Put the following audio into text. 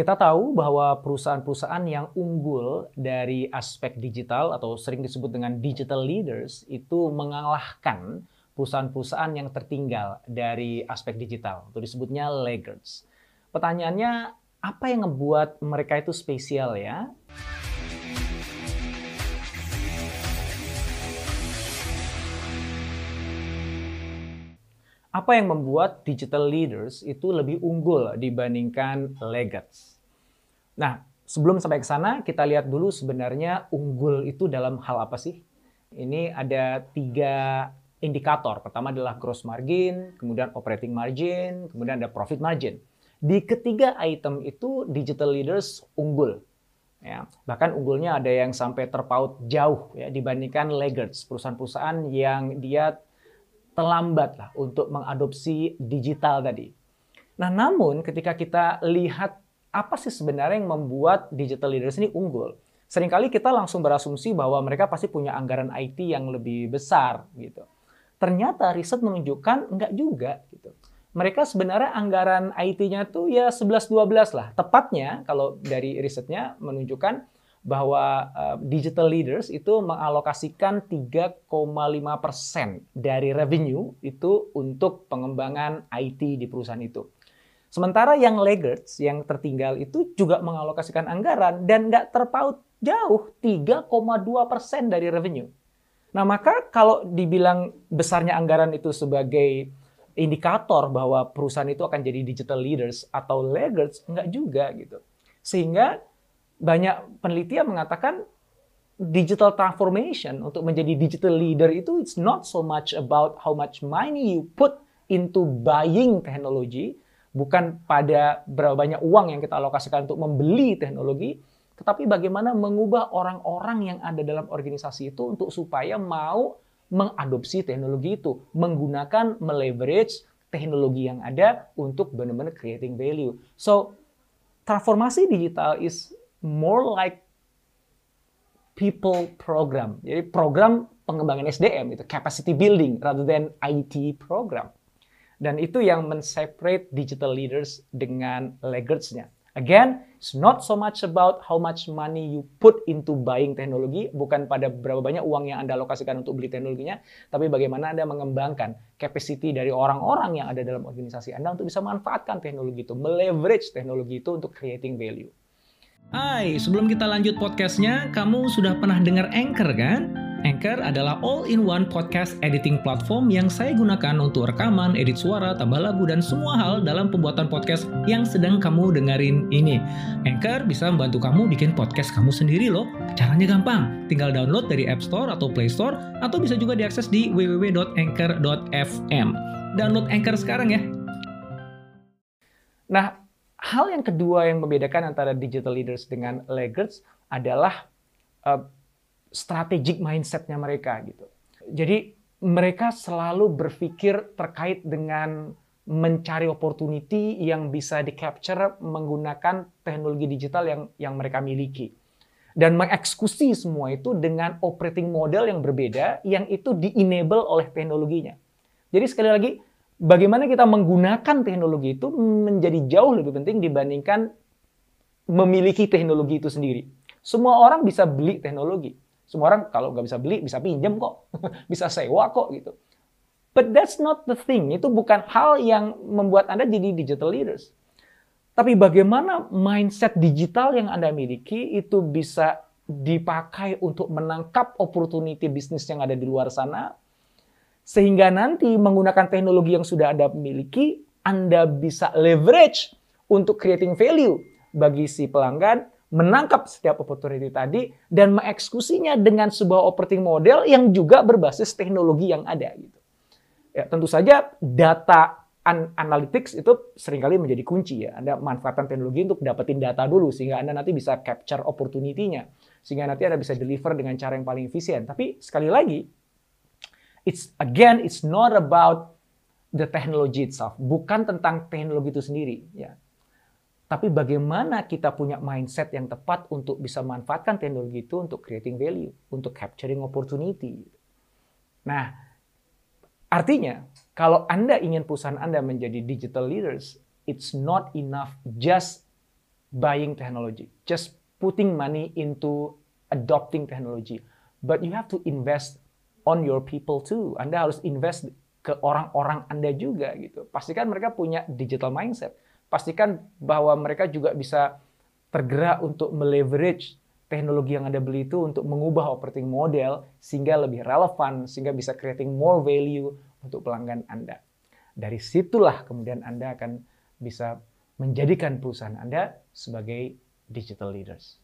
Kita tahu bahwa perusahaan-perusahaan yang unggul dari aspek digital atau sering disebut dengan digital leaders itu mengalahkan perusahaan-perusahaan yang tertinggal dari aspek digital atau disebutnya laggards. Pertanyaannya, apa yang membuat mereka itu spesial ya? Apa yang membuat digital leaders itu lebih unggul dibandingkan laggards? Nah, sebelum sampai ke sana, kita lihat dulu sebenarnya unggul itu dalam hal apa sih? Ini ada tiga indikator. Pertama adalah gross margin, kemudian operating margin, kemudian ada profit margin. Di ketiga item itu digital leaders unggul. Ya, bahkan unggulnya ada yang sampai terpaut jauh ya dibandingkan laggards, perusahaan-perusahaan yang dia terlambat lah untuk mengadopsi digital tadi. Nah, namun ketika kita lihat apa sih sebenarnya yang membuat digital leaders ini unggul? Seringkali kita langsung berasumsi bahwa mereka pasti punya anggaran IT yang lebih besar gitu. Ternyata riset menunjukkan enggak juga gitu. Mereka sebenarnya anggaran IT-nya tuh ya 11-12 lah. Tepatnya kalau dari risetnya menunjukkan bahwa uh, digital leaders itu mengalokasikan 3,5 persen dari revenue itu untuk pengembangan IT di perusahaan itu. Sementara yang laggards, yang tertinggal itu juga mengalokasikan anggaran dan nggak terpaut jauh 3,2 persen dari revenue. Nah maka kalau dibilang besarnya anggaran itu sebagai indikator bahwa perusahaan itu akan jadi digital leaders atau laggards, nggak juga gitu. Sehingga banyak peneliti yang mengatakan digital transformation untuk menjadi digital leader itu it's not so much about how much money you put into buying teknologi, bukan pada berapa banyak uang yang kita alokasikan untuk membeli teknologi, tetapi bagaimana mengubah orang-orang yang ada dalam organisasi itu untuk supaya mau mengadopsi teknologi itu, menggunakan meleverage teknologi yang ada untuk benar-benar creating value. So transformasi digital is more like people program. Jadi program pengembangan SDM itu capacity building rather than IT program. Dan itu yang men-separate digital leaders dengan laggards-nya. Again, it's not so much about how much money you put into buying teknologi, bukan pada berapa banyak uang yang Anda alokasikan untuk beli teknologinya, tapi bagaimana Anda mengembangkan capacity dari orang-orang yang ada dalam organisasi Anda untuk bisa memanfaatkan teknologi itu, meleverage teknologi itu untuk creating value. Hai, sebelum kita lanjut podcastnya, kamu sudah pernah dengar Anchor kan? Anchor adalah all-in-one podcast editing platform yang saya gunakan untuk rekaman, edit suara, tambah lagu, dan semua hal dalam pembuatan podcast yang sedang kamu dengerin ini. Anchor bisa membantu kamu bikin podcast kamu sendiri loh. Caranya gampang, tinggal download dari App Store atau Play Store, atau bisa juga diakses di www.anchor.fm. Download Anchor sekarang ya. Nah, hal yang kedua yang membedakan antara digital leaders dengan laggards adalah uh, strategic mindsetnya mereka gitu. Jadi mereka selalu berpikir terkait dengan mencari opportunity yang bisa di capture menggunakan teknologi digital yang yang mereka miliki dan mengeksekusi semua itu dengan operating model yang berbeda yang itu di enable oleh teknologinya. Jadi sekali lagi bagaimana kita menggunakan teknologi itu menjadi jauh lebih penting dibandingkan memiliki teknologi itu sendiri. Semua orang bisa beli teknologi. Semua orang kalau nggak bisa beli bisa pinjam kok, bisa sewa kok gitu. But that's not the thing. Itu bukan hal yang membuat Anda jadi digital leaders. Tapi bagaimana mindset digital yang Anda miliki itu bisa dipakai untuk menangkap opportunity bisnis yang ada di luar sana, sehingga nanti menggunakan teknologi yang sudah Anda miliki, Anda bisa leverage untuk creating value bagi si pelanggan, menangkap setiap opportunity tadi, dan mengeksekusinya dengan sebuah operating model yang juga berbasis teknologi yang ada. Gitu. Ya, tentu saja data an analytics itu sering kali menjadi kunci ya. Anda manfaatkan teknologi untuk dapetin data dulu sehingga Anda nanti bisa capture opportunity-nya. Sehingga nanti Anda bisa deliver dengan cara yang paling efisien. Tapi sekali lagi, it's again it's not about the technology itself, bukan tentang teknologi itu sendiri ya. Tapi bagaimana kita punya mindset yang tepat untuk bisa manfaatkan teknologi itu untuk creating value, untuk capturing opportunity. Nah, artinya kalau Anda ingin perusahaan Anda menjadi digital leaders, it's not enough just buying technology, just putting money into adopting technology, but you have to invest on your people too. Anda harus invest ke orang-orang Anda juga gitu. Pastikan mereka punya digital mindset pastikan bahwa mereka juga bisa tergerak untuk meleverage teknologi yang Anda beli itu untuk mengubah operating model sehingga lebih relevan, sehingga bisa creating more value untuk pelanggan Anda. Dari situlah kemudian Anda akan bisa menjadikan perusahaan Anda sebagai digital leaders.